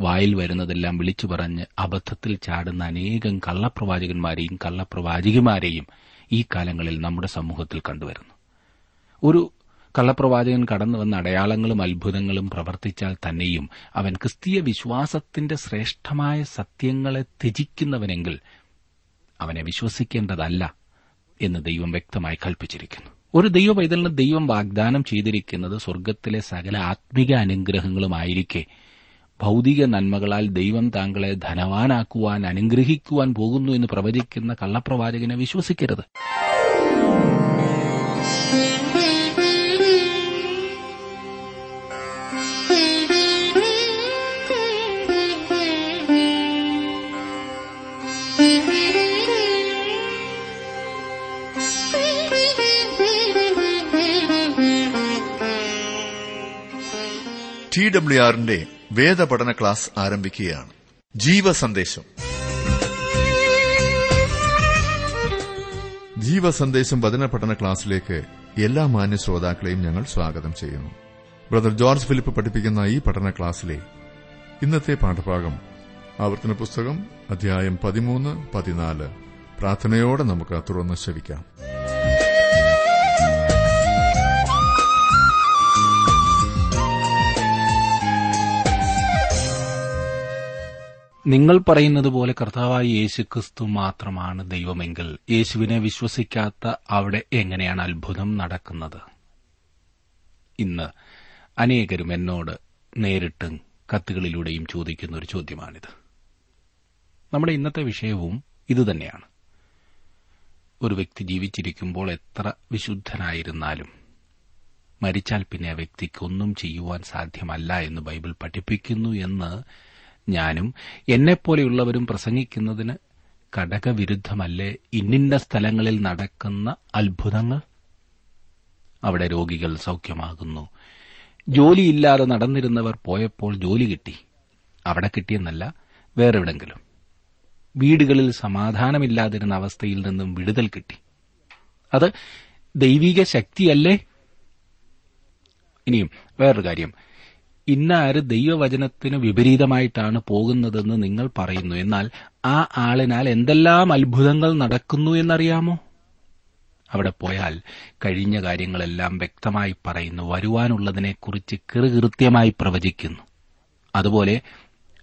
വായിൽ വരുന്നതെല്ലാം വിളിച്ചു പറഞ്ഞ് അബദ്ധത്തിൽ ചാടുന്ന അനേകം കള്ളപ്രവാചകന്മാരെയും കള്ളപ്രവാചികമാരെയും ഈ കാലങ്ങളിൽ നമ്മുടെ സമൂഹത്തിൽ കണ്ടുവരുന്നു. ഒരു കള്ളപ്രവാചകൻ കടന്നു വന്ന അടയാളങ്ങളും അത്ഭുതങ്ങളും പ്രവർത്തിച്ചാൽ തന്നെയും അവൻ ക്രിസ്തീയ വിശ്വാസത്തിന്റെ ശ്രേഷ്ഠമായ സത്യങ്ങളെ ത്യജിക്കുന്നവനെങ്കിൽ അവനെ വിശ്വസിക്കേണ്ടതല്ല എന്ന് ദൈവം വ്യക്തമായി കൽപ്പിച്ചിരിക്കുന്നു. ഒരു ദൈവ പൈതലിന് ദൈവം വാഗ്ദാനം ചെയ്തിരിക്കുന്നത് സ്വർഗത്തിലെ സകല ആത്മീക അനുഗ്രഹങ്ങളുമായിരിക്കെ ഭൗതിക നന്മകളാൽ ദൈവം താങ്കളെ ധനവാനാക്കുവാൻ അനുഗ്രഹിക്കുവാൻ പോകുന്നു എന്ന് പ്രവചിക്കുന്ന കള്ളപ്രവാചകനെ വിശ്വസിക്കരുത്. ഡബ്ല്യു ആറിന്റെ വേദപഠന ക്ലാസ് ആരംഭിക്കുകയാണ്. ജീവസന്ദേശം. ജീവസന്ദേശം വചന പഠന ക്ലാസ്സിലേക്ക് എല്ലാ മാന്യ ശ്രോതാക്കളെയും ഞങ്ങൾ സ്വാഗതം ചെയ്യുന്നു. ബ്രദർ ജോർജ് ഫിലിപ്പ് പഠിപ്പിക്കുന്ന ഈ പഠന ക്ലാസ്സിലെ ഇന്നത്തെ പാഠഭാഗം ആവർത്തന പുസ്തകം അധ്യായം പതിമൂന്ന് പതിനാല് പ്രാർത്ഥനയോടെ നമുക്ക് തുറന്ന് ശ്രവിക്കാം. നിങ്ങൾ പറയുന്നത് പോലെ കർത്താവായ യേശുക്രിസ്തു മാത്രമാണ് ദൈവമെങ്കിൽ യേശുവിനെ വിശ്വസിക്കാത്ത അവിടെ എങ്ങനെയാണ് അത്ഭുതം നടക്കുന്നത്? ഇന്ന് അനേകരും എന്നോട് നേരിട്ടും കത്തുകളിലൂടെയും ചോദിക്കുന്ന ഒരു ചോദ്യമാണിത്. നമ്മുടെ ഇന്നത്തെ വിഷയവും ഇതുതന്നെയാണ് ഒരു വ്യക്തി ജീവിച്ചിരിക്കുമ്പോൾ എത്ര വിശുദ്ധനായിരുന്നാലും മരിച്ചാൽ പിന്നെ ആ വ്യക്തിക്കൊന്നും ചെയ്യുവാൻ സാധ്യമല്ല എന്ന് ബൈബിൾ പഠിപ്പിക്കുന്നു എന്ന് ഞാനും എന്നെപ്പോലെയുള്ളവരും പ്രസംഗിക്കുന്നതിന് ഘടകവിരുദ്ധമല്ലേ ഇന്നിന്ന സ്ഥലങ്ങളിൽ നടക്കുന്ന അത്ഭുതങ്ങൾ? അവിടെ രോഗികൾ സൌഖ്യമാകുന്നു. ജോലിയില്ലാതെ നടന്നിരുന്നവർ പോയപ്പോൾ ജോലി കിട്ടി. അവിടെ കിട്ടിയെന്നല്ല വേറെവിടെങ്കിലും. വീടുകളിൽ സമാധാനമില്ലാതിരുന്ന അവസ്ഥയിൽ നിന്നും വിടുതൽ കിട്ടി. അത് ദൈവിക ശക്തിയല്ലേ? ഇനിയും വേറൊരു കാര്യം. ഇന്ന ആര് ദൈവവചനത്തിന് വിപരീതമായിട്ടാണ് പോകുന്നതെന്ന് നിങ്ങൾ പറയുന്നു. എന്നാൽ ആ ആളിനാൽ എന്തെല്ലാം അത്ഭുതങ്ങൾ നടക്കുന്നു എന്നറിയാമോ? അവിടെ പോയാൽ കഴിഞ്ഞ കാര്യങ്ങളെല്ലാം വ്യക്തമായി പറയുന്നു. വരുവാനുള്ളതിനെക്കുറിച്ച് കൃകൃത്യമായി പ്രവചിക്കുന്നു. അതുപോലെ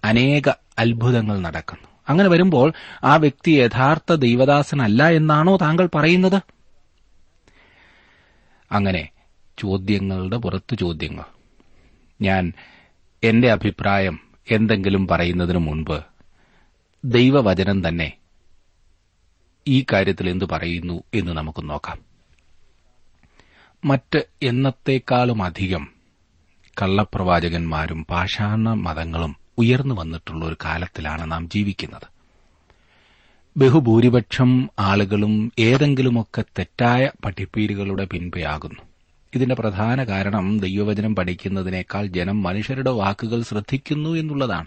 അനേക അത്ഭുതങ്ങൾ നടക്കുന്നു. അങ്ങനെ വരുമ്പോൾ ആ വ്യക്തി യഥാർത്ഥ ദൈവദാസനല്ല എന്നാണോ താങ്കൾ പറയുന്നത്? അങ്ങനെ ചോദ്യങ്ങളുടെ പുറത്തു ചോദ്യങ്ങൾ. ഞാൻ എന്റെ അഭിപ്രായം എന്തെങ്കിലും പറയുന്നതിനു മുൻപ് ദൈവവചനം തന്നെ ഈ കാര്യത്തിൽ എന്തു പറയുന്നു എന്ന് നമുക്ക് നോക്കാം. മറ്റ് എന്നത്തേക്കാളും അധികം കള്ളപ്രവാചകന്മാരും പാഷാണ മതങ്ങളും ഉയർന്നു വന്നിട്ടുള്ള ഒരു കാലത്തിലാണ് നാം ജീവിക്കുന്നത്. ബഹുഭൂരിപക്ഷം ആളുകളും ഏതെങ്കിലുമൊക്കെ തെറ്റായ പഠിപ്പീരുകളുടെ പിൻപയാകുന്നു ഇതിന്റെ പ്രധാന കാരണം ദൈവവചനം പഠിക്കുന്നതിനേക്കാൾ ജനം മനുഷ്യരുടെ വാക്കുകൾ ശ്രദ്ധിക്കുന്നു എന്നുള്ളതാണ്.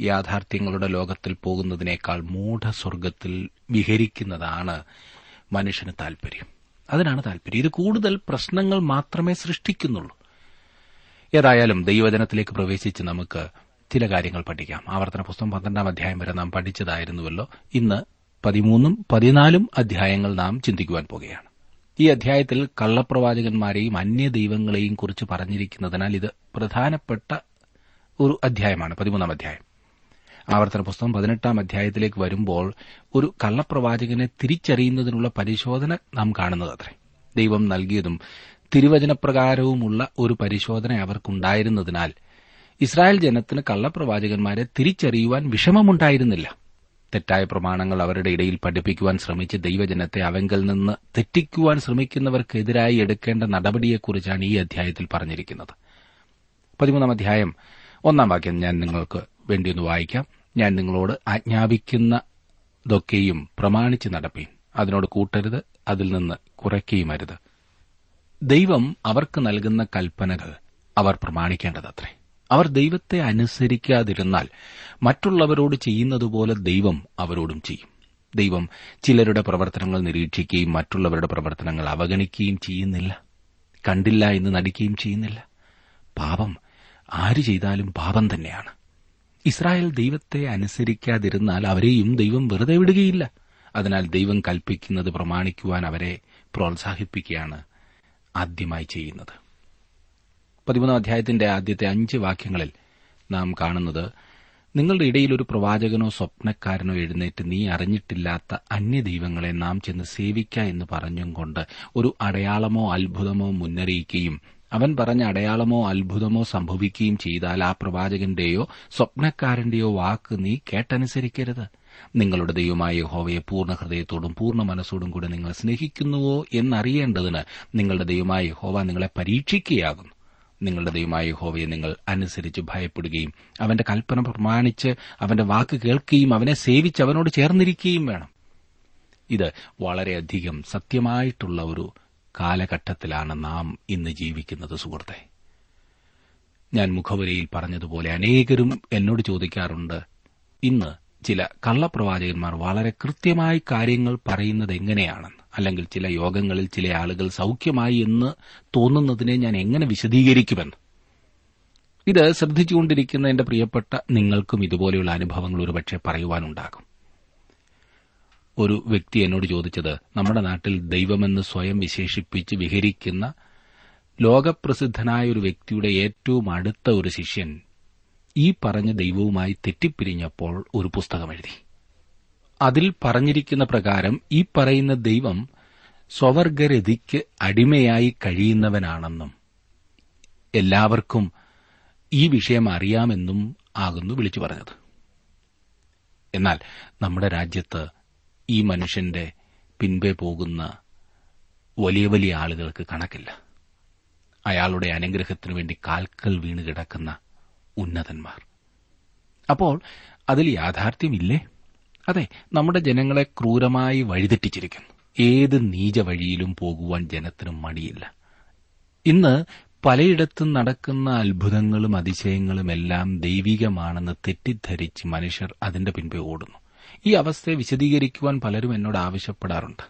യാഥാർത്ഥ്യങ്ങളുടെ ലോകത്തിൽ പോകുന്നതിനേക്കാൾ മൂഢസ്വർഗത്തിൽ വിഹരിക്കുന്നതാണ് മനുഷ്യന് താൽപര്യം. അതിനാണ് താൽപര്യം. ഇത് കൂടുതൽ പ്രശ്നങ്ങൾ മാത്രമേ സൃഷ്ടിക്കുന്നുള്ളൂ. ഏതായാലും ദൈവജനത്തിലേക്ക് പ്രവേശിച്ച് നമുക്ക് ചില കാര്യങ്ങൾ പഠിക്കാം. ആവർത്തന പുസ്തകം പന്ത്രണ്ടാം അധ്യായം വരെ നാം പഠിച്ചതായിരുന്നുവല്ലോ. ഇന്ന് പതിമൂന്നും പതിനാലും അധ്യായങ്ങൾ നാം ചിന്തിക്കുവാൻ പോകുകയാണ്. ഈ അധ്യായത്തിൽ കള്ളപ്രവാചകന്മാരെയും അന്യ ദൈവങ്ങളെയും കുറിച്ച് പറഞ്ഞിരിക്കുന്നതിനാൽ ഇത് പ്രധാനപ്പെട്ട ഒരു അധ്യായമാണ് പതിമൂന്നാം അധ്യായം. ആവർത്തന പുസ്തകം പതിനെട്ടാം അധ്യായത്തിലേക്ക് വരുമ്പോൾ ഒരു കള്ളപ്രവാചകനെ തിരിച്ചറിയുന്നതിനുള്ള പരിശോധന നാം കാണുന്നത് അത്രേ. ദൈവം നൽകിയതും തിരുവചനപ്രകാരവുമുള്ള ഒരു പരിശോധന അവർക്കുണ്ടായിരുന്നതിനാൽ ഇസ്രായേൽ ജനത്തിന് കള്ളപ്രവാചകന്മാരെ തിരിച്ചറിയുവാൻ വിഷമമുണ്ടായിരുന്നില്ല. തെറ്റായ പ്രമാണങ്ങൾ അവരുടെ ഇടയിൽ പഠിപ്പിക്കുവാൻ ശ്രമിച്ച് ദൈവജനത്തെ അവങ്കിൽ നിന്ന് തെറ്റിക്കുവാൻ ശ്രമിക്കുന്നവർക്കെതിരായി എടുക്കേണ്ട നടപടിയെക്കുറിച്ചാണ് ഈ അധ്യായത്തിൽ പറഞ്ഞിരിക്കുന്നത്. പതിമൂന്നാം അധ്യായം ഒന്നാം വാക്യം ഞാൻ നിങ്ങൾക്ക് വേണ്ടിയൊന്ന് വായിക്കാം. ഞാൻ നിങ്ങളോട് ആജ്ഞാപിക്കുന്നതൊക്കെയും പ്രമാണിച്ച് നടപ്പീൻ. അതിനോട് കൂട്ടരുത് അതിൽ നിന്ന് കുറയ്ക്കുകയുമരുത് ദൈവം അവർക്ക് നൽകുന്ന കൽപ്പനകൾ അവർ പ്രമാണിക്കേണ്ടതത്രേ. അവർ ദൈവത്തെ അനുസരിക്കാതിരുന്നാൽ മറ്റുള്ളവരോട് ചെയ്യുന്നതുപോലെ ദൈവം അവരോടും ചെയ്യും. ദൈവം ചിലരുടെ പ്രവർത്തനങ്ങൾ നിരീക്ഷിക്കുകയും മറ്റുള്ളവരുടെ പ്രവർത്തനങ്ങൾ അവഗണിക്കുകയും ചെയ്യുന്നില്ല. കണ്ടില്ല എന്ന് നടിക്കുകയും ചെയ്യുന്നില്ല. പാപം ആര് ചെയ്താലും പാപം തന്നെയാണ്. ഇസ്രായേൽ ദൈവത്തെ അനുസരിക്കാതിരുന്നാൽ അവരെയും ദൈവം വെറുതെ വിടുകയില്ല. അതിനാൽ ദൈവം കൽപ്പിക്കുന്നത് പ്രമാണിക്കുവാൻ അവരെ പ്രോത്സാഹിപ്പിക്കുകയാണ് ആദ്യമായി ചെയ്യുന്നത്. പതിമൂന്നാം അധ്യായത്തിന്റെ ആദ്യത്തെ അഞ്ച് വാക്യങ്ങളിൽ നാം കാണുന്നത് നിങ്ങളുടെ ഇടയിൽ ഒരു പ്രവാചകനോ സ്വപ്നക്കാരനോ എഴുന്നേറ്റ് നീ അറിഞ്ഞിട്ടില്ലാത്ത അന്യദൈവങ്ങളെ നാം ചെന്ന് സേവിക്ക എന്ന് പറഞ്ഞും കൊണ്ട് ഒരു അടയാളമോ അത്ഭുതമോ മുന്നറിയിക്കുകയും അവൻ പറഞ്ഞ അടയാളമോ അത്ഭുതമോ സംഭവിക്കുകയും ചെയ്താൽ ആ പ്രവാചകന്റെയോ സ്വപ്നക്കാരന്റെയോ വാക്ക് നീ കേട്ടനുസരിക്കരുത്. നിങ്ങളുടെ ദൈവമായ ഹോവയെ പൂർണ ഹൃദയത്തോടും പൂർണ മനസ്സോടും കൂടെ നിങ്ങൾ സ്നേഹിക്കുന്നുവോ എന്നറിയേണ്ടതിന് നിങ്ങളുടെ ദൈവമായ ഹോവ നിങ്ങളെ പരീക്ഷിക്കുകയാകുന്നു. നിങ്ങളുടെ ദൈവമായ ഹോവയെ നിങ്ങൾ അനുസരിച്ച് ഭയപ്പെടുകയും അവന്റെ കൽപ്പന പ്രമാണിച്ച് അവന്റെ വാക്ക് കേൾക്കുകയും അവനെ സേവിച്ച് അവനോട് ചേർന്നിരിക്കുകയും വേണം. ഇത് വളരെയധികം സത്യമായിട്ടുള്ള ഒരു കാലഘട്ടത്തിലാണ് നാം ഇന്ന് ജീവിക്കുന്നത് സുഹൃത്തെ. ഞാൻ മുഖവരയിൽ പറഞ്ഞതുപോലെ അനേകരും എന്നോട് ചോദിക്കാറുണ്ട് ഇന്ന് ചില കള്ളപ്രവാചകന്മാർ വളരെ കൃത്യമായി കാര്യങ്ങൾ പറയുന്നത് എങ്ങനെയാണെന്ന്? അല്ലെങ്കിൽ ചില യോഗങ്ങളിൽ ചില ആളുകൾ സൌഖ്യമായി എന്ന് തോന്നുന്നതിനെ ഞാൻ എങ്ങനെ വിശദീകരിക്കുമെന്ന്. ഇത് ശ്രദ്ധിച്ചുകൊണ്ടിരിക്കുന്ന എന്റെ പ്രിയപ്പെട്ട നിങ്ങൾക്കും ഇതുപോലെയുള്ള അനുഭവങ്ങൾ ഒരുപക്ഷെ പറയുവാനുണ്ടാകും. ഒരു വ്യക്തി എന്നോട് ചോദിച്ചത് നമ്മുടെ നാട്ടിൽ ദൈവമെന്ന് സ്വയം വിശേഷിപ്പിച്ച് വിഹരിക്കുന്ന ലോകപ്രസിദ്ധനായ ഒരു വ്യക്തിയുടെ ഏറ്റവും അടുത്ത ഒരു ശിഷ്യൻ ഈ പറഞ്ഞ ദൈവവുമായി തെറ്റിപ്പിരിഞ്ഞപ്പോൾ ഒരു പുസ്തകം എഴുതി. അതിൽ പറഞ്ഞിരിക്കുന്ന പ്രകാരം ഈ പറയുന്ന ദൈവം സ്വവർഗരതിക്ക് അടിമയായി കഴിയുന്നവനാണെന്നും എല്ലാവർക്കും ഈ വിഷയം അറിയാമെന്നും ആകുന്നു വിളിച്ചു പറഞ്ഞത്. എന്നാൽ നമ്മുടെ രാജ്യത്ത് ഈ മനുഷ്യന്റെ പിൻപേ പോകുന്ന വലിയ വലിയ ആളുകൾക്ക് കണക്കില്ല. അയാളുടെ അനുഗ്രഹത്തിനു വേണ്ടി കാൽക്കൽ വീണ് കിടക്കുന്ന ഉന്നതന്മാർ. അപ്പോൾ അതിൽ യാഥാർത്ഥ്യമില്ലേ? അതെ നമ്മുടെ ജനങ്ങളെ ക്രൂരമായി വഴിതെറ്റിച്ചിരിക്കുന്നു. ഏത് നീച വഴിയിലും പോകുവാൻ ജനത്തിന് മടിയില്ല. ഇന്ന് പലയിടത്തും നടക്കുന്ന അത്ഭുതങ്ങളും അതിശയങ്ങളും എല്ലാം ദൈവികമാണെന്ന് തെറ്റിദ്ധരിച്ച് മനുഷ്യർ അതിന്റെ പിൻപേ ഓടുന്നു. ഈ അവസ്ഥയെ വിശദീകരിക്കുവാൻ പലരും എന്നോട് ആവശ്യപ്പെടാറുണ്ട്.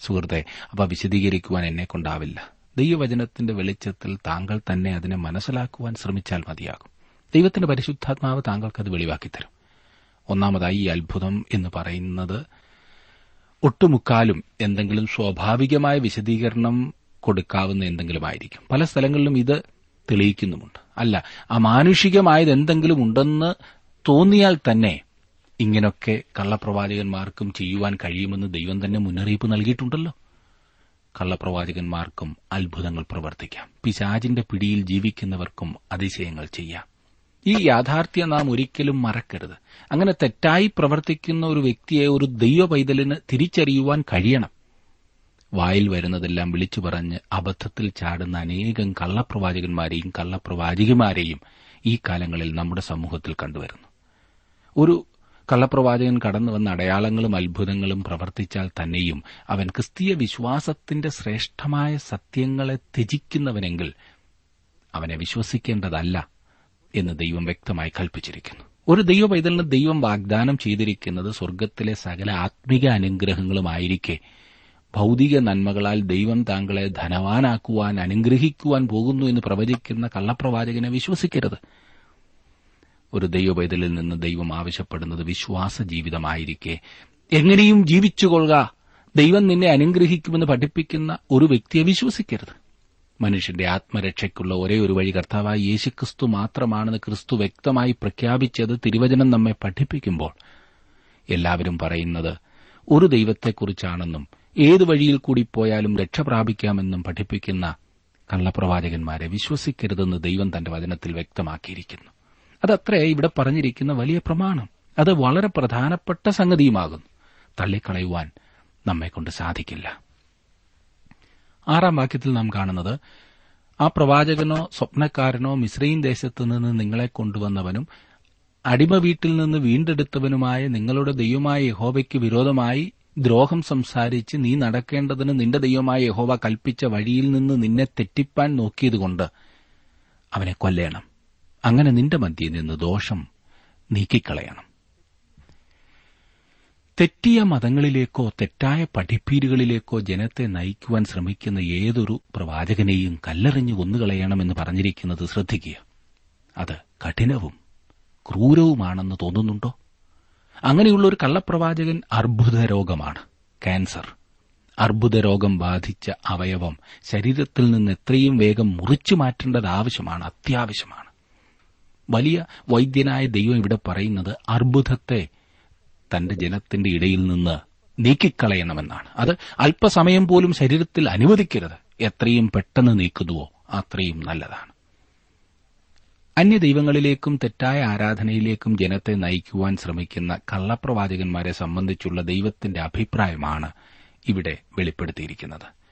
സുഹൃത്തെ അവ വിശദീകരിക്കുവാൻ എന്നെക്കൊണ്ടാവില്ല ദൈവവചനത്തിന്റെ വെളിച്ചത്തിൽ താങ്കൾ തന്നെ അതിനെ മനസ്സിലാക്കുവാൻ ശ്രമിച്ചാൽ മതിയാകും. ദൈവത്തിന്റെ പരിശുദ്ധാത്മാവ് താങ്കൾക്കത് വെളിവാക്കിത്തരും. ഒന്നാമതായി ഈ അത്ഭുതം എന്ന് പറയുന്നത് ഒട്ടുമുക്കാലും എന്തെങ്കിലും സ്വാഭാവികമായ വിശദീകരണം കൊടുക്കാവുന്ന എന്തെങ്കിലും ആയിരിക്കും പല സ്ഥലങ്ങളിലും ഇത് തെളിയിക്കുന്നുമുണ്ട്. അല്ല അമാനുഷികമായത് എന്തെങ്കിലും ഉണ്ടെന്ന് തോന്നിയാൽ തന്നെ ഇങ്ങനൊക്കെ കള്ളപ്രവാചകന്മാർക്കും ചെയ്യുവാൻ കഴിയുമെന്ന് ദൈവം തന്നെ മുന്നറിയിപ്പ് നൽകിയിട്ടുണ്ടല്ലോ. കള്ളപ്രവാചകന്മാർക്കും അത്ഭുതങ്ങൾ പ്രവർത്തിക്കാം. പിശാചിന്റെ പിടിയിൽ ജീവിക്കുന്നവർക്കും അതിശയങ്ങൾ ചെയ്യാം. ഈ യാഥാർത്ഥ്യം നാം ഒരിക്കലും മറക്കരുത്. അങ്ങനെ തെറ്റായി പ്രവർത്തിക്കുന്ന ഒരു വ്യക്തിയെ ഒരു ദൈവ പൈതലിന് തിരിച്ചറിയുവാൻ കഴിയണം. വായിൽ വരുന്നതെല്ലാം വിളിച്ചു പറഞ്ഞ് അബദ്ധത്തിൽ ചാടുന്ന അനേകം കള്ളപ്രവാചകന്മാരെയും കള്ളപ്രവാചികമാരെയും ഈ കാലങ്ങളിൽ നമ്മുടെ സമൂഹത്തിൽ കണ്ടുവരുന്നു. ഒരു കള്ളപ്രവാചകൻ കടന്നു വന്ന അടയാളങ്ങളും അത്ഭുതങ്ങളും പ്രവർത്തിച്ചാൽ തന്നെയും അവൻ ക്രിസ്തീയ വിശ്വാസത്തിന്റെ ശ്രേഷ്ഠമായ സത്യങ്ങളെ ത്യജിക്കുന്നവനെങ്കിൽ അവനെ വിശ്വസിക്കേണ്ടതല്ല. എന്ന് ദൈവം വ്യക്തമായി കൽപ്പിച്ചിരിക്കുന്നു. ഒരു ദൈവ പൈതലിന് ദൈവം വാഗ്ദാനം ചെയ്തിരിക്കുന്നത് സ്വർഗത്തിലെ സകല ആത്മീക അനുഗ്രഹങ്ങളുമായിരിക്കെ. ഭൌതിക നന്മകളാൽ ദൈവം താങ്കളെ ധനവാനാക്കുവാൻ അനുഗ്രഹിക്കുവാൻ പോകുന്നു എന്ന് പ്രവചിക്കുന്ന കള്ളപ്രവാചകനെ വിശ്വസിക്കരുത്. ഒരു ദൈവപൈതലിൽ നിന്ന് ദൈവം ആവശ്യപ്പെടുന്നത് വിശ്വാസ ജീവിതമായിരിക്കെ. എങ്ങനെയും ജീവിച്ചുകൊള്ളുക. ദൈവം നിന്നെ അനുഗ്രഹിക്കുമെന്ന് പഠിപ്പിക്കുന്ന ഒരു വ്യക്തിയെ വിശ്വസിക്കരുത്. മനുഷ്യന്റെ ആത്മരക്ഷയ്ക്കുള്ള ഒരേ ഒരു വഴി കർത്താവായ യേശുക്രിസ്തു മാത്രമാണെന്ന് ക്രിസ്തു വ്യക്തമായി പ്രഖ്യാപിച്ചത് തിരുവചനം നമ്മെ പഠിപ്പിക്കുമ്പോൾ. എല്ലാവരും പറയുന്നത് ഒരു ദൈവത്തെക്കുറിച്ചാണെന്നും ഏത് വഴിയിൽ കൂടി പോയാലും രക്ഷ പ്രാപിക്കാമെന്നും പഠിപ്പിക്കുന്ന കള്ളപ്രവാചകന്മാരെ വിശ്വസിക്കരുതെന്ന് ദൈവം തന്റെ വചനത്തിൽ വ്യക്തമാക്കിയിരിക്കുന്നു. അതത്രേ ഇവിടെ പറഞ്ഞിരിക്കുന്ന വലിയ പ്രമാണം. അത് വളരെ പ്രധാനപ്പെട്ട സംഗതിയുമാകുന്നു. തള്ളിക്കളയുവാൻ നമ്മെക്കൊണ്ട് സാധിക്കില്ല. ആറാം വാക്യത്തിൽ നാം കാണുന്നത് ആ പ്രവാചകനോ സ്വപ്നക്കാരനോ മിശ്രയും ദേശത്തു നിന്ന് നിങ്ങളെ കൊണ്ടുവന്നവനും അടിമ വീട്ടിൽ നിന്ന് വീണ്ടെടുത്തവനുമായ നിങ്ങളുടെ ദൈവമായ യഹോവയ്ക്ക് വിരോധമായി ദ്രോഹം സംസാരിച്ച് നീ നടക്കേണ്ടതിന് നിന്റെ ദൈവമായ യഹോവ കൽപ്പിച്ച വഴിയിൽ നിന്ന് നിന്നെ തെറ്റിപ്പാൻ നോക്കിയതുകൊണ്ട് അവനെ കൊല്ലേണം. അങ്ങനെ നിന്റെ മധ്യയിൽ നിന്ന് ദോഷം നീക്കിക്കളയണം. തെറ്റിയ മതങ്ങളിലേക്കോ തെറ്റായ പഠിപ്പീരുകളിലേക്കോ ജനത്തെ നയിക്കുവാൻ ശ്രമിക്കുന്ന ഏതൊരു പ്രവാചകനെയും കല്ലെറിഞ്ഞു കൊന്നുകളയണമെന്ന് പറഞ്ഞിരിക്കുന്നത് ശ്രദ്ധിക്കുക. അത് കഠിനവും ക്രൂരവുമാണെന്ന് തോന്നുന്നുണ്ടോ? അങ്ങനെയുള്ള ഒരു കള്ളപ്രവാചകൻ അർബുദ രോഗമാണ് ക്യാൻസർ. അർബുദ രോഗം ബാധിച്ച അവയവം ശരീരത്തിൽ നിന്ന് എത്രയും വേഗം മുറിച്ചു മാറ്റേണ്ടത് ആവശ്യമാണ് അത്യാവശ്യമാണ്. വലിയ വൈദ്യനായ ദൈവം ഇവിടെ പറയുന്നത് അർബുദത്തെ തന്റെ ജനത്തിന്റെ ഇടയിൽ നിന്ന് നീക്കിക്കളയണമെന്നാണ്. അത് അല്പസമയം പോലും ശരീരത്തിൽ അനുവദിക്കരുത്. എത്രയും പെട്ടെന്ന് നീക്കുന്നുവോ അത്രയും നല്ലതാണ്. അന്യദൈവങ്ങളിലേക്കും തെറ്റായ ആരാധനയിലേക്കും ജനത്തെ നയിക്കുവാൻ ശ്രമിക്കുന്ന കള്ളപ്രവാചകന്മാരെ സംബന്ധിച്ചുള്ള ദൈവത്തിന്റെ അഭിപ്രായമാണ് ഇവിടെ വെളിപ്പെടുത്തിയിരിക്കുന്നത്.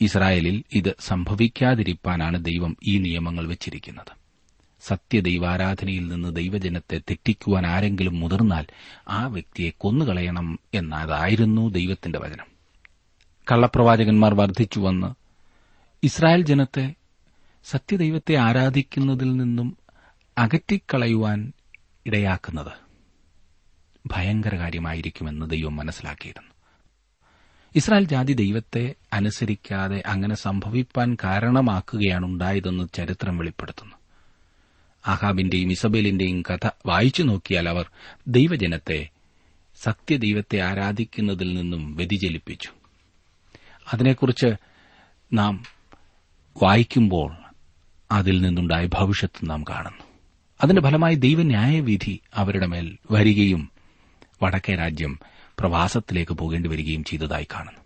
ഇസ്രായേലിൽ ഇത് സംഭവിക്കാതിരിക്കാനാണ് ദൈവം ഈ നിയമങ്ങൾ വെച്ചിരിക്കുന്നത്. സത്യദൈവാരാധനയിൽ നിന്ന് ദൈവജനത്തെ തെറ്റിക്കുവാൻ ആരെങ്കിലും മുതിർന്നാൽ ആ വ്യക്തിയെ കൊന്നുകളയണം എന്നതായിരുന്നു ദൈവത്തിന്റെ വചനം. കള്ളപ്രവാചകന്മാർ വർദ്ധിച്ചുവന്ന് ഇസ്രായേൽ ജനത്തെ സത്യദൈവത്തെ ആരാധിക്കുന്നതിൽ നിന്നും അകറ്റിക്കളയുവാൻ ഇടയാക്കുന്നത് ഭയങ്കര കാര്യമായിരിക്കുമെന്ന് ദൈവം മനസ്സിലാക്കിയിരുന്നു. ഇസ്രായേൽ ജാതി ദൈവത്തെ അനുസരിക്കാതെ അങ്ങനെ സംഭവിപ്പാൻ കാരണമാക്കുകയാണ് ഉണ്ടായതെന്ന് ചരിത്രം വെളിപ്പെടുത്തുന്നു. ആഹാബിന്റെയും ഇസബേലിന്റെയും കഥ വായിച്ചു നോക്കിയാൽ അവർ ദൈവജനത്തെ സത്യദൈവത്തെ ആരാധിക്കുന്നതിൽ നിന്നും വ്യതിചലിപ്പിച്ചു. അതിനെക്കുറിച്ച് നാം വായിക്കുമ്പോൾ അതിൽ നിന്നുണ്ടായ ഭവിഷ്യത്ത് നാം കാണുന്നു. അതിന്റെ ഫലമായി ദൈവന്യായവിധി അവരുടെ മേൽ വരികയും വടക്കേ രാജ്യം പ്രവാസത്തിലേക്ക് പോകേണ്ടി വരികയും ചെയ്തതായി കാണുന്നു.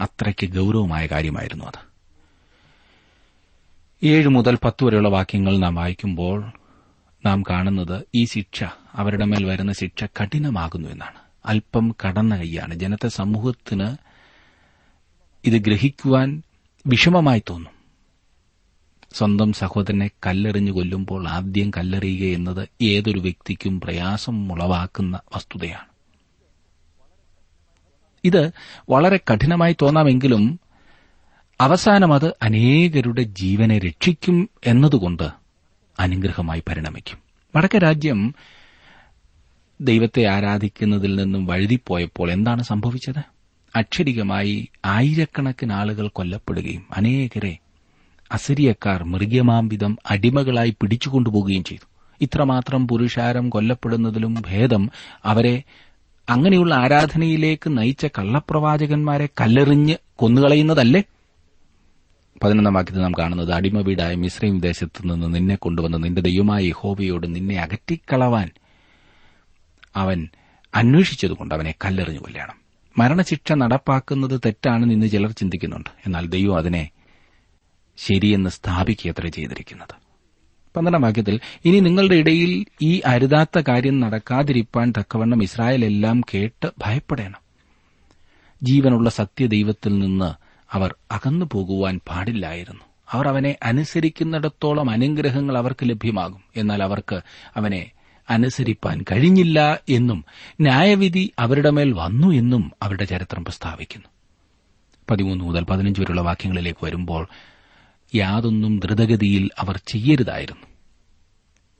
അത്രയ്ക്ക് ഗൌരവമായ കാര്യമായിരുന്നു അത്. ഏഴ് മുതൽ പത്ത് വരെയുള്ള വാക്യങ്ങൾ നാം വായിക്കുമ്പോൾ നാം കാണുന്നത് ഈ ശിക്ഷ അവരുടെ മേൽ വരുന്ന ശിക്ഷ കഠിനമാകുന്നു എന്നാണ്. അല്പം കടന്ന കൈയാണ്. ജനത്തെ സമൂഹത്തിന് ഇത് ഗ്രഹിക്കുവാൻ വിഷമമായി തോന്നും. സ്വന്തം സഹോദരനെ കല്ലെറിഞ്ഞു കൊല്ലുമ്പോൾ ആദ്യം കല്ലെറിയുക എന്നത് ഏതൊരു വ്യക്തിക്കും പ്രയാസം ഉളവാക്കുന്ന വസ്തുതയാണ്. ഇത് വളരെ കഠിനമായി തോന്നാമെങ്കിലും അവസാനം അത് അനേകരുടെ ജീവനെ രക്ഷിക്കും എന്നതുകൊണ്ട് അനുഗ്രഹമായി പരിണമിക്കും. വടക്കേ രാജ്യം ദൈവത്തെ ആരാധിക്കുന്നതിൽ നിന്നും വഴുതിപ്പോയപ്പോൾ എന്താണ് സംഭവിച്ചത്? അക്ഷരികമായി ആയിരക്കണക്കിന് ആളുകൾ കൊല്ലപ്പെടുകയും അനേകരെ അസിരിയക്കാർ മൃഗമാംവിധം അടിമകളായി പിടിച്ചുകൊണ്ടുപോകുകയും ചെയ്തു. ഇത്രമാത്രം പുരുഷാരം കൊല്ലപ്പെടുന്നതിലും ഭേദം അവരെ അങ്ങനെയുള്ള ആരാധനയിലേക്ക് നയിച്ച കള്ളപ്രവാചകന്മാരെ കല്ലെറിഞ്ഞ് കൊന്നുകളയുന്നതല്ലേ? പതിനൊന്നാം വാക്യത്തിൽ നാം കാണുന്നത് അടിമ വീടായ മിശ്രീം ദേശത്ത് നിന്ന് നിന്നെ കൊണ്ടുവന്ന് നിന്റെ ദൈവമായ ഹോബിയോട് നിന്നെ അകറ്റിക്കളവാൻ അവൻ അന്വേഷിച്ചതുകൊണ്ട് അവനെ കല്ലെറിഞ്ഞു കൊല്ലണം മരണശിക്ഷ നടപ്പാക്കുന്നത് തെറ്റാണെന്ന് ഇന്ന് ചിലർ ചിന്തിക്കുന്നുണ്ട്. എന്നാൽ ദൈവം അതിനെ ശരിയെന്ന് സ്ഥാപിക്കുകയത്ര ചെയ്തിരിക്കുന്നത്. പന്ത്രണ്ടാം വാക്യത്തിൽ ഇനി നിങ്ങളുടെ ഇടയിൽ ഈ അരുതാത്ത കാര്യം നടക്കാതിരിപ്പാൻ തക്കവണ്ണം ഇസ്രായേൽ എല്ലാം കേട്ട് ഭയപ്പെടേണം. ജീവനുള്ള സത്യദൈവത്തിൽ നിന്ന് അവർ അകന്നു പോകുവാൻ പാടില്ലായിരുന്നു. അവർ അവനെ അനുസരിക്കുന്നിടത്തോളം അനുഗ്രഹങ്ങൾ അവർക്ക് ലഭ്യമാകും. എന്നാൽ അവർക്ക് അവനെ അനുസരിപ്പാൻ കഴിഞ്ഞില്ല എന്നും ന്യായവിധി അവരുടെ മേൽ വന്നു എന്നും അവരുടെ ചരിത്രം പ്രസ്താവിക്കുന്നു. പതിമൂന്ന് മുതൽ പതിനഞ്ച് വരെയുള്ള വാക്യങ്ങളിലേക്ക് വരുമ്പോൾ യാതൊന്നും ദ്രുതഗതിയിൽ അവർ ചെയ്യരുതായിരുന്നു.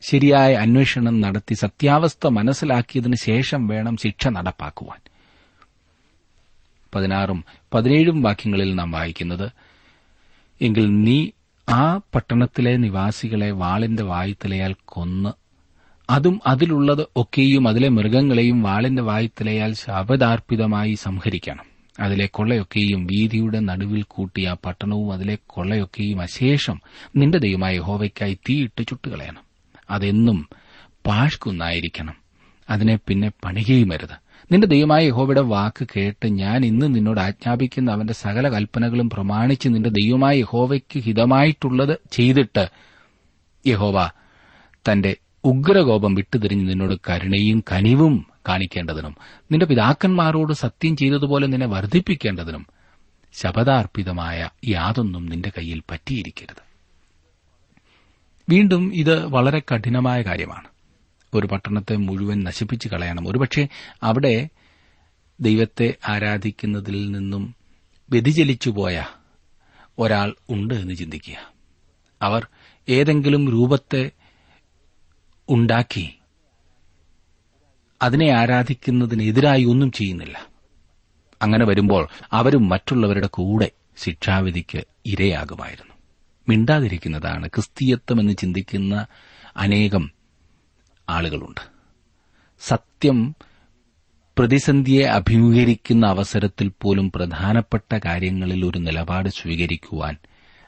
ശരിയായ അന്വേഷണം നടത്തി സത്യാവസ്ഥ മനസ്സിലാക്കിയതിനു ശേഷം വേണം ശിക്ഷ നടപ്പാക്കുവാൻ. പതിനാറും പതിനേഴും വാക്യങ്ങളിൽ നാം വായിക്കുന്നത് എങ്കിൽ നീ ആ പട്ടണത്തിലെ നിവാസികളെ വാളിന്റെ വായുത്തലയാൽ കൊന്ന് അതും അതിലുള്ളത് ഒക്കെയും അതിലെ മൃഗങ്ങളെയും വാളിന്റെ വായുത്തലയാൽ ശാപദാർപ്പിതമായി സംഹരിക്കണം. അതിലെ കൊള്ളയൊക്കെയും വീതിയുടെ നടുവിൽ കൂട്ടിയ പട്ടണവും അതിലെ കൊള്ളയൊക്കെയും അശേഷം നിന്റെ ദൈവമായ ഹോവയ്ക്കായി തീയിട്ട് ചുട്ടുകളയണം. അതെന്നും പാഴ്ക്കുന്നായിരിക്കണം. അതിനെ പിന്നെ പണികയുമരുത്. നിന്റെ ദൈവമായ യഹോവയുടെ വാക്ക് കേട്ട് ഞാൻ ഇന്ന് നിന്നോട് ആജ്ഞാപിക്കുന്ന അവന്റെ സകല കൽപ്പനകളും പ്രമാണിച്ച് നിന്റെ ദൈവമായ യഹോവയ്ക്ക് ഹിതമായിട്ടുള്ളത് ചെയ്തിട്ട് യഹോവ തന്റെ ഉഗ്രകോപം വിട്ടുതിരിഞ്ഞ് നിന്നോട് കരുണയും കനിവും കാണിക്കേണ്ടതിനും നിന്റെ പിതാക്കന്മാരോട് സത്യം ചെയ്തതുപോലെ നിന്നെ വർദ്ധിപ്പിക്കേണ്ടതിനും ശപഥാർപ്പിതമായ യാതൊന്നും നിന്റെ കയ്യിൽ പറ്റിയിരിക്കരുത്. വീണ്ടും ഇത് വളരെ കഠിനമായ കാര്യമാണ്. ഒരു പട്ടണത്തെ മുഴുവൻ നശിപ്പിച്ചു കളയണം. ഒരുപക്ഷെ അവിടെ ദൈവത്തെ ആരാധിക്കുന്നതിൽ നിന്നും വ്യതിചലിച്ചുപോയ ഒരാൾ ഉണ്ട് എന്ന് ചിന്തിക്കുക. അവർ ഏതെങ്കിലും രൂപത്തെ ഉണ്ടാക്കി അതിനെ ആരാധിക്കുന്നതിനെതിരായി ഒന്നും ചെയ്യുന്നില്ല. അങ്ങനെ വരുമ്പോൾ അവരും മറ്റുള്ളവരുടെ കൂടെ ശിക്ഷാവിധിക്ക് ഇരയാകുമായിരുന്നു. മിണ്ടാതിരിക്കുന്നതാണ് ക്രിസ്തീയത്വം എന്ന് ചിന്തിക്കുന്ന അനേകം ആളുകളുണ്ട്. സത്യം പ്രതിസന്ധിയെ അഭിമുഖീകരിക്കുന്ന അവസരത്തിൽ പോലും പ്രധാനപ്പെട്ട കാര്യങ്ങളിൽ ഒരു നിലപാട് സ്വീകരിക്കുവാൻ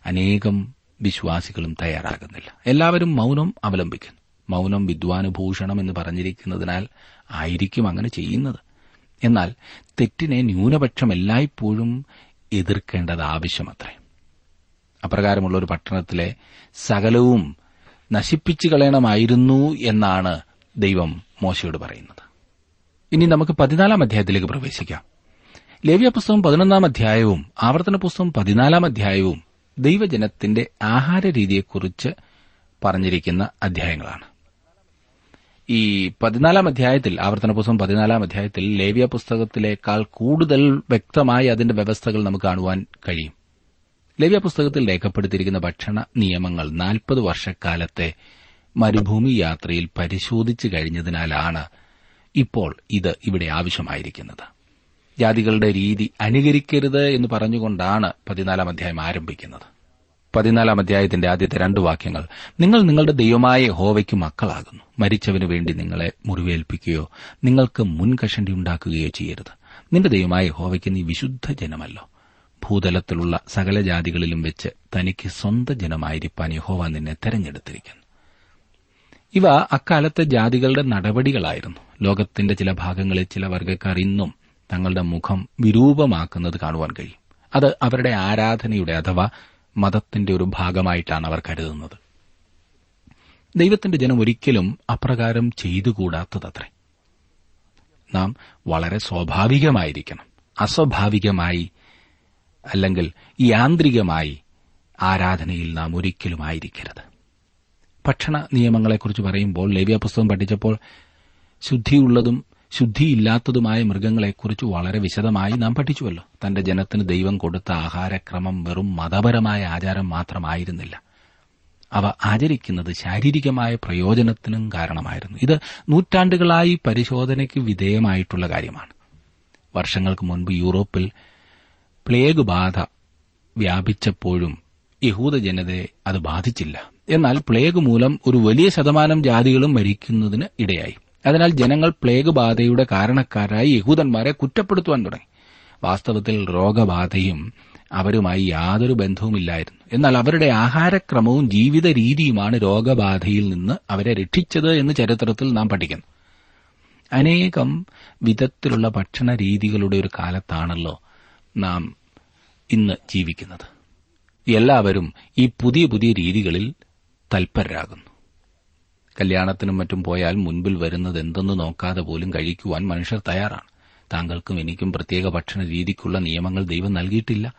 അനേകം വിശ്വാസികളും തയ്യാറാകുന്നില്ല. എല്ലാവരും മൌനം അവലംബിക്കുന്നു. മൌനം വിദ്വാനുഭൂഷണം എന്ന് പറഞ്ഞിരിക്കുന്നതിനാൽ ആയിരിക്കും അങ്ങനെ ചെയ്യുന്നത്. എന്നാൽ തെറ്റിനെ ന്യൂനപക്ഷം എല്ലായ്പ്പോഴും എതിർക്കേണ്ടത് ആവശ്യമത്രേ. അപ്രകാരമുള്ള ഒരു പട്ടണത്തിലെ സകലവും നശിപ്പിച്ചു കളയണമായിരുന്നു എന്നാണ് ദൈവം മോശയോട് പറയുന്നത്. ഇനി നമുക്ക് പതിനാലാം അധ്യായത്തിലേക്ക് പ്രവേശിക്കാം. ലേവ്യ പുസ്തകം പതിനൊന്നാം അധ്യായവും ആവർത്തന പുസ്തകം പതിനാലാം അധ്യായവും ദൈവജനത്തിന്റെ ആഹാര രീതിയെക്കുറിച്ച് പറഞ്ഞിരിക്കുന്ന അധ്യായങ്ങളാണ്. ഈ പതിനാലാം അധ്യായത്തിൽ ആവർത്തന പുസ്തകം പതിനാലാം അധ്യായത്തിൽ ലേവ്യ പുസ്തകത്തിലേക്കാൾ കൂടുതൽ വ്യക്തമായി അതിന്റെ വ്യവസ്ഥകൾ നമുക്ക് കാണുവാൻ കഴിയും. ലേവ്യ പുസ്തകത്തിൽ രേഖപ്പെടുത്തിയിരിക്കുന്ന ഭക്ഷണ നിയമങ്ങൾ നാൽപ്പത് വർഷക്കാലത്തെ മരുഭൂമി യാത്രയിൽ പരിശോധിച്ചു കഴിഞ്ഞതിനാലാണ് ഇപ്പോൾ ഇത് ഇവിടെ ആവശ്യമായിരിക്കുന്നത്. ജാതികളുടെ രീതി അനുകരിക്കരുത് എന്ന് പറഞ്ഞുകൊണ്ടാണ് പതിനാലാം അധ്യായം ആരംഭിക്കുന്നത്. പതിനാലാം അധ്യായത്തിന്റെ ആദ്യത്തെ രണ്ട് വാക്യങ്ങൾ നിങ്ങൾ നിങ്ങളുടെ ദൈവമായ ഹോവയ്ക്ക് മക്കളാകുന്നു. മരിച്ചവനു വേണ്ടി നിങ്ങളെ മുറിവേൽപ്പിക്കുകയോ നിങ്ങൾക്ക് മുൻകഷണ്ടി ഉണ്ടാക്കുകയോ ചെയ്യരുത്. നിന്റെ ദൈവമായ ഹോവയ്ക്ക് നീ വിശുദ്ധ ജനമല്ലോ. ഭൂതലത്തിലുള്ള സകല ജാതികളിലും വെച്ച് തനിക്ക് സ്വന്തം ജനമായിരിക്കാൻ യഹോവ നിന്നെ തെരഞ്ഞെടുത്തിരിക്കുന്നു. ഇവ അക്കാലത്തെ ജാതികളുടെ നടപടികളായിരുന്നു. ലോകത്തിന്റെ ചില ഭാഗങ്ങളിൽ ചില വർഗക്കാർ ഇന്നും തങ്ങളുടെ മുഖം വിരൂപമാക്കുന്നത് കാണുവാൻ കഴിയും. അത് അവരുടെ ആരാധനയുടെ അഥവാ മതത്തിന്റെ ഒരു ഭാഗമായിട്ടാണ് അവർ കരുതുന്നത്. ദൈവത്തിന്റെ ജനം ഒരിക്കലും അപ്രകാരം ചെയ്തുകൂടാത്തതത്രേ. നാം വളരെ സ്വാഭാവികമായിരിക്കണം. അസ്വാഭാവികമായി അല്ലെങ്കിൽ യാന്ത്രികമായി ആരാധനയിൽ നാം ഒരിക്കലും ആയിരിക്കരുത് ഭക്ഷണ നിയമങ്ങളെക്കുറിച്ച് പറയുമ്പോൾ ലേവ്യ പുസ്തകം പഠിച്ചപ്പോൾ ശുദ്ധിയുള്ളതും ശുദ്ധിയില്ലാത്തതുമായ മൃഗങ്ങളെക്കുറിച്ച് വളരെ വിശദമായി നാം പഠിച്ചുവല്ലോ. തന്റെ ജനത്തിന് ദൈവം കൊടുത്ത ആഹാരക്രമം വെറും മതപരമായ ആചാരം മാത്രമായിരുന്നില്ല. അവ ആചരിക്കുന്നത് ശാരീരികമായ പ്രയോജനത്തിനും കാരണമായിരുന്നു. ഇത് നൂറ്റാണ്ടുകളായി പരിശോധനയ്ക്ക് വിധേയമായിട്ടുള്ള കാര്യമാണ്. വർഷങ്ങൾക്ക് മുൻപ് യൂറോപ്പിൽ പ്ലേഗ് ബാധ വ്യാപിച്ചപ്പോഴും യഹൂദ ജനതയെ അത് ബാധിച്ചില്ല. എന്നാൽ പ്ലേഗ് മൂലം ഒരു വലിയ ശതമാനം ജാതികളും മരിക്കുന്നതിന് ഇടയായി. അതിനാൽ ജനങ്ങൾ പ്ലേഗ് ബാധയുടെ കാരണക്കാരായി യഹൂദന്മാരെ കുറ്റപ്പെടുത്തുവാൻ തുടങ്ങി. വാസ്തവത്തിൽ രോഗബാധയും അവരുമായി യാതൊരു ബന്ധവുമില്ലായിരുന്നു. എന്നാൽ അവരുടെ ആഹാരക്രമവും ജീവിത രീതിയുമാണ് രോഗബാധയിൽ നിന്ന് അവരെ രക്ഷിച്ചത് എന്ന് ചരിത്രത്തിൽ നാം പഠിക്കുന്നു. അനേകം വിധത്തിലുള്ള ഭക്ഷണ രീതികളുടെ ഒരു കാലത്താണല്ലോ നാം ഇന്ന് ജീവിക്കുന്നത്. എല്ലാവരും ഈ പുതിയ പുതിയ രീതികളിൽ തൽപരരാകുന്നു. കല്യാണത്തിനും മറ്റും പോയാൽ മുൻപിൽ വരുന്നത് എന്തെന്ന് നോക്കാതെ പോലും കഴിക്കുവാൻ മനുഷ്യർ തയ്യാറാണ്. താങ്കൾക്കും എനിക്കും പ്രത്യേക ഭക്ഷണ രീതിക്കുള്ള നിയമങ്ങൾ ദൈവം നൽകിയിട്ടില്ല.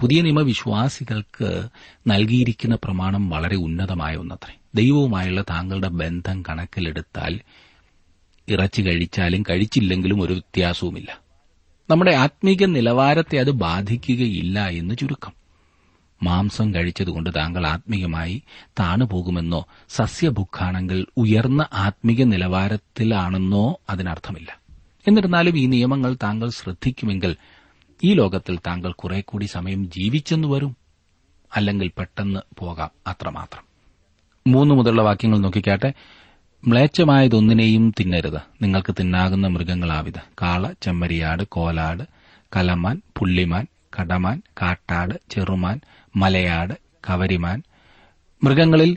പുതിയ നിയമവിശ്വാസികൾക്ക് നൽകിയിരിക്കുന്ന പ്രമാണം വളരെ ഉന്നതമായ ഒന്നത്രേ. ദൈവവുമായുള്ള താങ്കളുടെ ബന്ധം കണക്കിലെടുത്താൽ ഇറച്ചി കഴിച്ചാലും കഴിച്ചില്ലെങ്കിലും ഒരു വ്യത്യാസവുമില്ല. നമ്മുടെ ആത്മീക നിലവാരത്തെ അത് ബാധിക്കുകയില്ല എന്ന് ചുരുക്കം. മാംസം കഴിച്ചതുകൊണ്ട് താങ്കൾ ആത്മീയമായി താണുപോകുമെന്നോ സസ്യഭുക്കാണെങ്കിൽ ഉയർന്ന ആത്മീക നിലവാരത്തിലാണെന്നോ അതിനർത്ഥമില്ല. എന്നിരുന്നാലും ഈ നിയമങ്ങൾ താങ്കൾ ശ്രദ്ധിക്കുമെങ്കിൽ ഈ ലോകത്തിൽ താങ്കൾ കുറെ കൂടി സമയം ജീവിച്ചെന്നു വരും. അല്ലെങ്കിൽ പെട്ടെന്ന് പോകാം അത്രമാത്രം. മൂന്ന് മുതലുള്ള വാക്യങ്ങൾ നോക്കിക്കാട്ടെ. മ്ലേച്ഛമായതൊന്നിനെയും തിന്നരുത്. നിങ്ങൾക്ക് തിന്നാകുന്ന മൃഗങ്ങളാവിത്. കാള ചെമ്മരിയാട് കോലാട് കലമാൻ പുള്ളിമാൻ കടമാൻ കാട്ടാട് ചെറുമാൻ മലയാട് കവരിമാൻ. മൃഗങ്ങളിൽ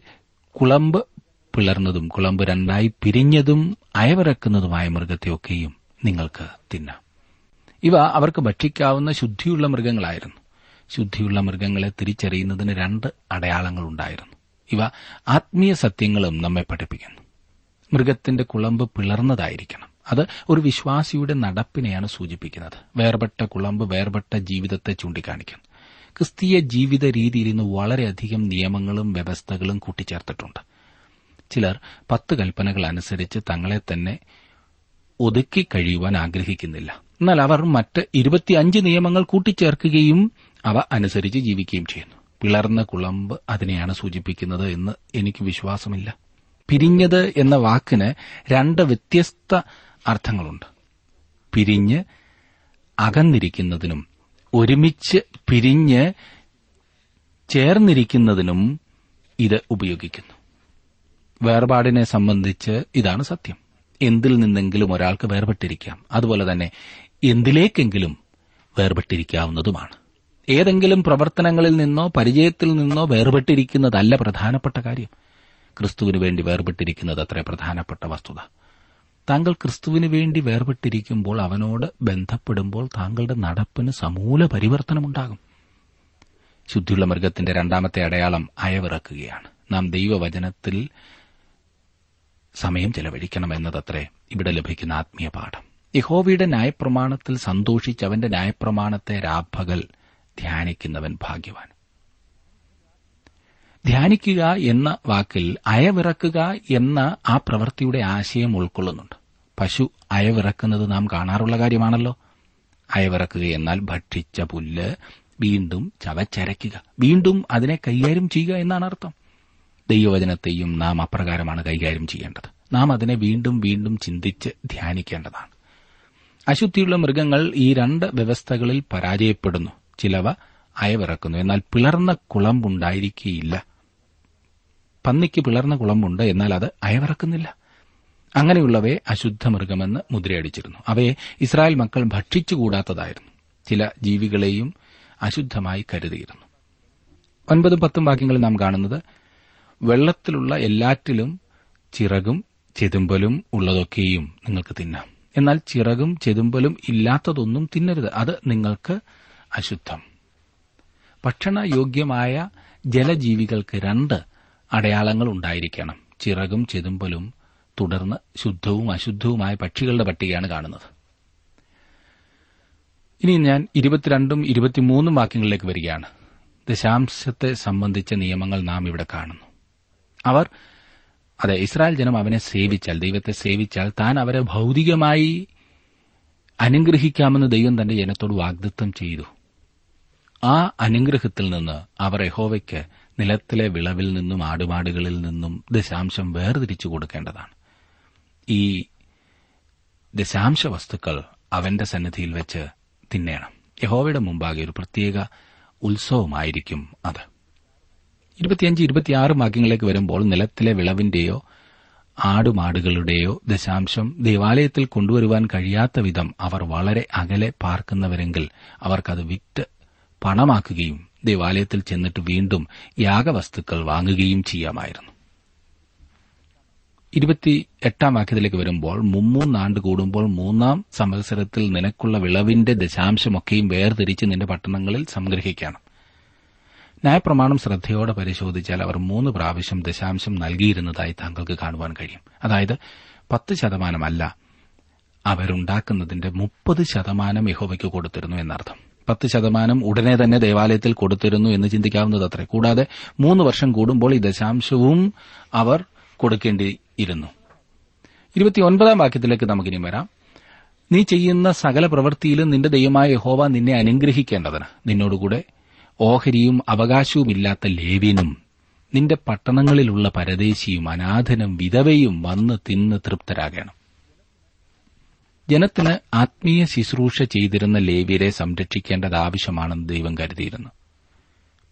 കുളമ്പ് പിളർന്നതും കുളമ്പ് രണ്ടായി പിരിഞ്ഞതും അയവിറക്കുന്നതുമായ മൃഗത്തെയൊക്കെയും നിങ്ങൾക്ക് തിന്നാം. ഇവ അവർക്ക് ഭക്ഷിക്കാവുന്ന ശുദ്ധിയുള്ള മൃഗങ്ങളായിരുന്നു. ശുദ്ധിയുള്ള മൃഗങ്ങളെ തിരിച്ചറിയുന്നതിന് രണ്ട് അടയാളങ്ങളുണ്ടായിരുന്നു. ഇവ ആത്മീയ സത്യങ്ങളും നമ്മെ പഠിപ്പിക്കുന്നു. മൃഗത്തിന്റെ കുളമ്പ് പിളർന്നതായിരിക്കണം. അത് ഒരു വിശ്വാസിയുടെ നടപ്പിനെയാണ് സൂചിപ്പിക്കുന്നത്. വേർപെട്ട കുളമ്പ് വേർപെട്ട ജീവിതത്തെ ചൂണ്ടിക്കാണിക്കുന്നു. ക്രിസ്തീയ ജീവിത രീതിയിൽ ഇന്ന് വളരെയധികം നിയമങ്ങളും വ്യവസ്ഥകളും കൂട്ടിച്ചേർത്തിട്ടുണ്ട്. ചിലർ പത്ത് കൽപ്പനകൾ അനുസരിച്ച് തങ്ങളെ തന്നെ ഒതുക്കി കഴിയുവാൻ ആഗ്രഹിക്കുന്നില്ല. എന്നാൽ അവർ മറ്റ് ഇരുപത്തിയഞ്ച് നിയമങ്ങൾ കൂട്ടിച്ചേർക്കുകയും അവ അനുസരിച്ച് ജീവിക്കുകയും ചെയ്യുന്നു. പിളർന്ന കുളമ്പ് അതിനെയാണ് സൂചിപ്പിക്കുന്നത് എന്ന് എനിക്ക് വിശ്വാസമില്ല. പിരിഞ്ഞത് എന്ന വാക്കിന് രണ്ട് വ്യത്യസ്ത അർത്ഥങ്ങളുണ്ട്. പിരിഞ്ഞ് അകന്നിരിക്കുന്നതിനും ഒരുമിച്ച് പിരിഞ്ഞ് ചേർന്നിരിക്കുന്നതിനും ഇത് ഉപയോഗിക്കുന്നു. വേർപാടിനെ സംബന്ധിച്ച് ഇതാണ് സത്യം. എന്തിൽ നിന്നെങ്കിലും ഒരാൾക്ക് വേർപെട്ടിരിക്കാം. അതുപോലെ തന്നെ എന്തിലേക്കെങ്കിലും വേർപെട്ടിരിക്കാവുന്നതുമാണ്. ഏതെങ്കിലും പ്രവർത്തനങ്ങളിൽ നിന്നോ പരിചയത്തിൽ നിന്നോ വേർപെട്ടിരിക്കുന്നതല്ല പ്രധാനപ്പെട്ട കാര്യം. ക്രിസ്തുവിന് വേണ്ടി വേർപെട്ടിരിക്കുന്നത് അത്ര പ്രധാനപ്പെട്ട വസ്തുത. താങ്കൾ ക്രിസ്തുവിന് വേണ്ടി വേർപെട്ടിരിക്കുമ്പോൾ അവനോട് ബന്ധപ്പെടുമ്പോൾ താങ്കളുടെ നടപ്പിന് സമൂല പരിവർത്തനമുണ്ടാകും. ശുദ്ധിയുള്ള മൃഗത്തിന്റെ രണ്ടാമത്തെ അടയാളം അയവിറക്കുകയാണ്. നാം ദൈവവചനത്തിൽ സമയം ചെലവഴിക്കണം എന്നതത്രേ ഇവിടെ ലഭിക്കുന്ന ആത്മീയ പാഠം. യഹോവയുടെ ന്യായപ്രമാണത്തിൽ സന്തോഷിച്ച് അവന്റെ ന്യായപ്രമാണത്തെ രാപ്പകൽ ധ്യാനിക്കുന്നവൻ ഭാഗ്യവാൻ. ധ്യാനിക്കുക എന്ന വാക്കിൽ അയവിറക്കുക എന്ന ആ പ്രവൃത്തിയുടെ ആശയം ഉൾക്കൊള്ളുന്നുണ്ട്. പശു അയവിറക്കുന്നത് നാം കാണാറുള്ള കാര്യമാണല്ലോ. അയവിറക്കുക എന്നാൽ ഭക്ഷിച്ച പുല്ല് വീണ്ടും ചവച്ചരയ്ക്കുക. വീണ്ടും അതിനെ കൈകാര്യം ചെയ്യുക എന്നാണ് അർത്ഥം. ദൈവവചനത്തെയും നാം അപ്രകാരമാണ് കൈകാര്യം ചെയ്യേണ്ടത്. നാം അതിനെ വീണ്ടും വീണ്ടും ചിന്തിച്ച് ധ്യാനിക്കേണ്ടതാണ്. അശുദ്ധിയുള്ള മൃഗങ്ങൾ ഈ രണ്ട് വ്യവസ്ഥകളിൽ പരാജയപ്പെടുന്നു. ചിലവ അയവിറക്കുന്നു. എന്നാൽ പിളർന്ന കുളമ്പുണ്ടായിരിക്കുകയില്ല പന്നിക്ക് പിളർന്ന കുളമ്പുണ്ട് എന്നാൽ അത് അയവിറക്കുന്നില്ല. അങ്ങനെയുള്ളവയെ അശുദ്ധ മൃഗമെന്ന് മുദ്രയടിച്ചിരുന്നു. അവയെ ഇസ്രായേൽ മക്കൾ ഭക്ഷിച്ചുകൂടാത്തതായിരുന്നു. ചില ജീവികളെയും അശുദ്ധമായി കരുതിയിരുന്നു. ഒൻപതും പത്തും വാക്യങ്ങളിൽ നാം കാണുന്നത് വെള്ളത്തിലുള്ള എല്ലാറ്റിലും ചിറകും ചെതുമ്പലും ഉള്ളതൊക്കെയും നിങ്ങൾക്ക് തിന്നാം. എന്നാൽ ചിറകും ചെതുമ്പലും ഇല്ലാത്തതൊന്നും തിന്നരുത്. അത് നിങ്ങൾക്ക് അശുദ്ധം. ഭക്ഷണയോഗ്യമായ ജലജീവികൾക്ക് രണ്ട് അടയാളങ്ങൾ ഉണ്ടായിരിക്കണം. ചിറകും ചെതുമ്പലും തുടർന്ന് ശുദ്ധവും അശുദ്ധവുമായ പക്ഷികളുടെ പട്ടികയാണ് കാണുന്നത്. ഇനി ഞാൻ ഇരുപത്തിരണ്ടും ഇരുപത്തിമൂന്നും വാക്യങ്ങളിലേക്ക് വരികയാണ്. ദശാംശത്തെ സംബന്ധിച്ച നിയമങ്ങൾ നാം ഇവിടെ കാണുന്നു. അവർ അതെ ഇസ്രായേൽ ജനം അവനെ സേവിച്ചാൽ ദൈവത്തെ സേവിച്ചാൽ താൻ അവരെ ഭൗതികമായി അനുഗ്രഹിക്കാമെന്ന് ദൈവം തന്റെ ജനത്തോട് വാഗ്ദത്തം ചെയ്തു. ആ അനുഗ്രഹത്തിൽ നിന്ന് അവർ യഹോവയ്ക്ക് നിലത്തിലെ വിളവിൽ നിന്നും ആടുപാടുകളിൽ നിന്നും ദശാംശം വേർതിരിച്ചു കൊടുക്കേണ്ടതാണ്. ഈ ദശാംശ വസ്തുക്കൾ അവന്റെ സന്നിധിയിൽ വെച്ച് തിന്നേണം. യഹോവയുടെ മുമ്പാകെ ഒരു പ്രത്യേക ഉത്സവമായിരിക്കും അത്. വാക്യങ്ങളിലേക്ക് വരുമ്പോൾ നിലത്തിലെ വിളവിന്റെയോ ആടുമാടുകളുടെയോ ദശാംശം ദേവാലയത്തിൽ കൊണ്ടുവരുവാൻ കഴിയാത്ത വിധം അവർ വളരെ അകലെ പാർക്കുന്നവരെങ്കിൽ അവർക്കത് വിറ്റ് പണമാക്കുകയും ദേവാലയത്തിൽ ചെന്നിട്ട് വീണ്ടും യാഗവസ്തുക്കൾ വാങ്ങുകയും ചെയ്യാമായിരുന്നു. ഇരുപത്തി എട്ടാം വാക്യത്തിലേക്ക് വരുമ്പോൾ മുമ്മൂന്നാണ്ട് കൂടുമ്പോൾ മൂന്നാം സംവത്സരത്തിൽ നിനക്കുള്ള വിളവിന്റെ ദശാംശമൊക്കെയും വേർതിരിച്ച് നിന്റെ പട്ടണങ്ങളിൽ സംഗ്രഹിക്കണം. ന്യായപ്രമാണം ശ്രദ്ധയോടെ പരിശോധിച്ചാൽ അവർ മൂന്ന് പ്രാവശ്യം ദശാംശം നൽകിയിരുന്നതായി താങ്കൾക്ക് കാണുവാൻ കഴിയും. അതായത് പത്ത് ശതമാനമല്ല അവരുണ്ടാക്കുന്നതിന്റെ മുപ്പത് ശതമാനം യഹോവയ്ക്ക് കൊടുത്തിരുന്നു എന്നർത്ഥം. പത്ത് ശതമാനം ഉടനെ തന്നെ ദേവാലയത്തിൽ കൊടുത്തിരുന്നു എന്ന് ചിന്തിക്കാവുന്നതത്രേ കൂടാതെ മൂന്ന് വർഷം കൂടുമ്പോൾ ഈ ദശാംശവും അവർ കൊടുക്കേണ്ടിയിരുന്നു. ഇരുപത്തിയൊൻപതാം വാക്യത്തിലേക്ക് നമുക്കിനി വരാം. നീ ചെയ്യുന്ന സകല പ്രവൃത്തിയിലും നിന്റെ ദൈവമായ യഹോവ നിന്നെ അനുഗ്രഹിക്കേണ്ടതിന്. നിന്നോടുകൂടെ ഓഹരിയും അവകാശവുമില്ലാത്ത ലേവ്യനും നിന്റെ പട്ടണങ്ങളിലുള്ള പരദേശിയും അനാഥനും വിധവയും വന്ന് തിന്ന് തൃപ്തരാകണം. ജനത്തിന് ആത്മീയ ശുശ്രൂഷ ചെയ്തിരുന്ന ലേവ്യരെ സംരക്ഷിക്കേണ്ടത് ആവശ്യമാണെന്ന് ദൈവം കരുതിയിരുന്നു.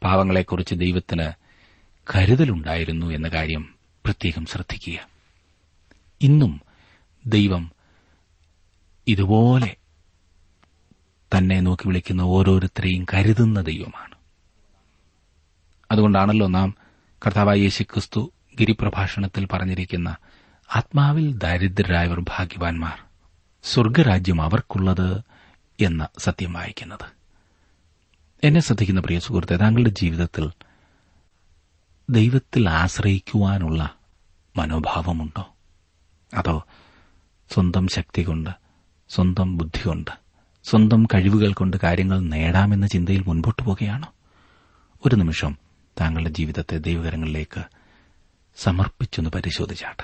പാവങ്ങളെക്കുറിച്ച് ദൈവത്തിന് കരുതലുണ്ടായിരുന്നു എന്ന കാര്യം പ്രത്യേകം ശ്രദ്ധിക്കുക. ഇന്നും ദൈവം ഇതുപോലെ തന്നെ നോക്കി വിളിക്കുന്ന ഓരോരുത്തരെയും കരുതുന്ന ദൈവമാണ്. അതുകൊണ്ടാണല്ലോ നാം കർത്താവായ യേശുക്രിസ്തു ഗിരിപ്രഭാഷണത്തിൽ പറഞ്ഞിരിക്കുന്ന ആത്മാവിൽ ദാരിദ്ര്യരായവർ ഭാഗ്യവാൻമാർ സ്വർഗരാജ്യം അവർക്കുള്ളത് എന്ന സത്യം വായിക്കുന്നത്. എന്നെ ശ്രദ്ധിക്കുന്ന പ്രിയ സുഹൃത്തെ താങ്കളുടെ ജീവിതത്തിൽ ദൈവത്തിൽ ആശ്രയിക്കുവാനുള്ള മനോഭാവമുണ്ടോ? അതോ സ്വന്തം ശക്തി കൊണ്ട് സ്വന്തം ബുദ്ധി കൊണ്ട് സ്വന്തം കഴിവുകൾ കൊണ്ട് കാര്യങ്ങൾ നേടാമെന്ന ചിന്തയിൽ മുൻപോട്ട് പോകുകയാണോ ഒരു നിമിഷം താങ്കളുടെ ജീവിതത്തെ ദൈവകരങ്ങളിലേക്ക് സമർപ്പിച്ചൊന്ന് പരിശോധിച്ചാട്ടെ.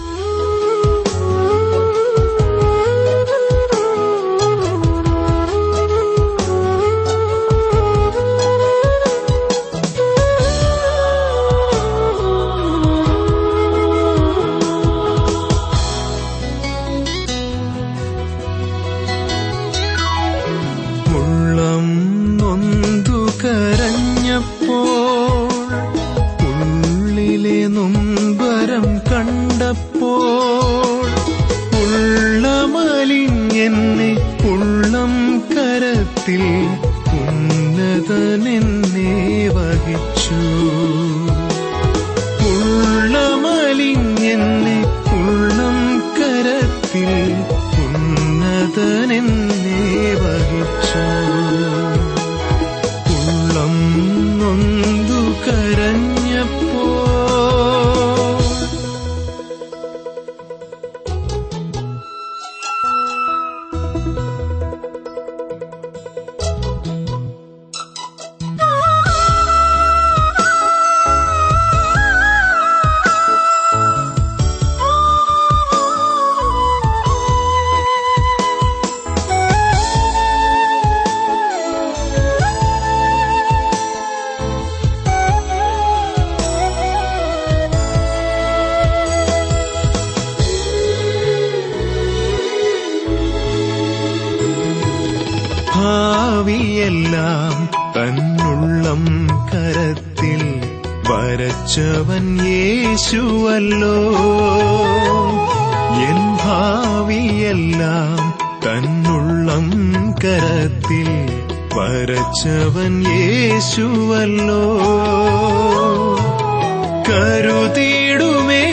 കരുതിയിടുമേ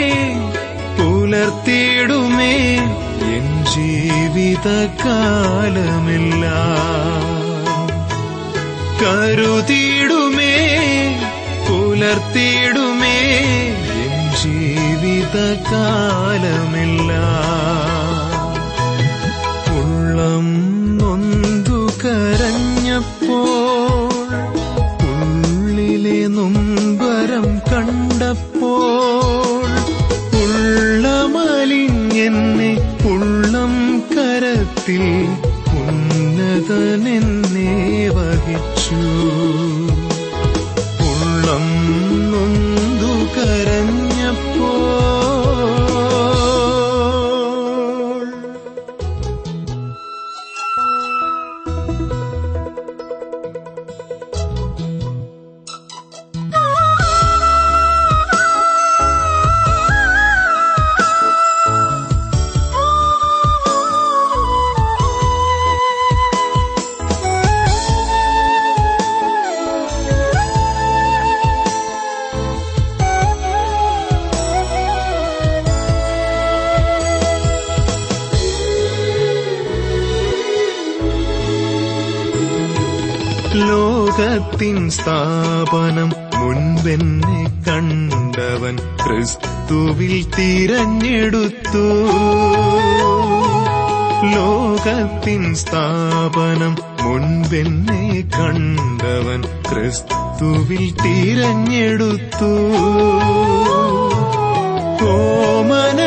പുലർത്തിയിടുമേ എൻ ജീവിതകാലമില്ല. കരുതിയിടുമേ പുലർത്തിയിടുമേ എൻ ജീവിതകാലമില്ല. ഉള്ളം കണ്ടപ്പോൾ ഉള്ളമലിഞ്ഞെന്നെ ഉള്ളം കരത്തിൽ ഉന്നതനെന്നെ ക്രിസ്തുവിൽ തിരഞ്ഞെടുത്തു. ലോകത്തിൻ സ്ഥാപനം മുൻപെന്നെ കണ്ടവൻ ക്രിസ്തുവിൽ തിരഞ്ഞെടുത്തു. ഓമന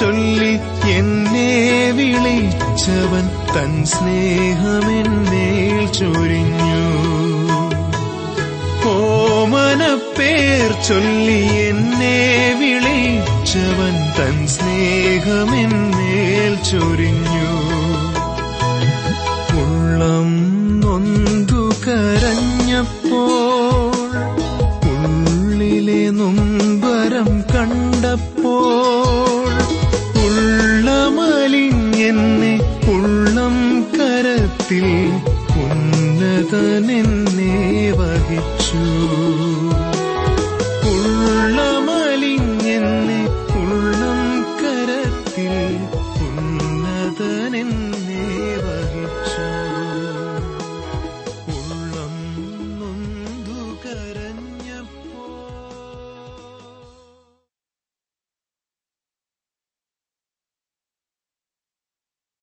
ചൊല്ലി എന്നെ വിളിച്ചവൻ തൻ സ്നേഹമെന്നേൽ ചൊരിഞ്ഞു. ഓമന പേർ ചൊല്ലി എന്നെ ക്ഷമിച്ചവൻ തൻ സ്നേഹമെന്നേൽ ചൊരിഞ്ഞു. ഉള്ളം നൊന്തു കരഞ്ഞപ്പോൾ ഉള്ളിലെ നൊമ്പരം കണ്ടപ്പോൾ ഉള്ളമലിഞ്ഞെന്നെ ഉള്ളം കരത്തിൽ ഉന്നതനെന്നേ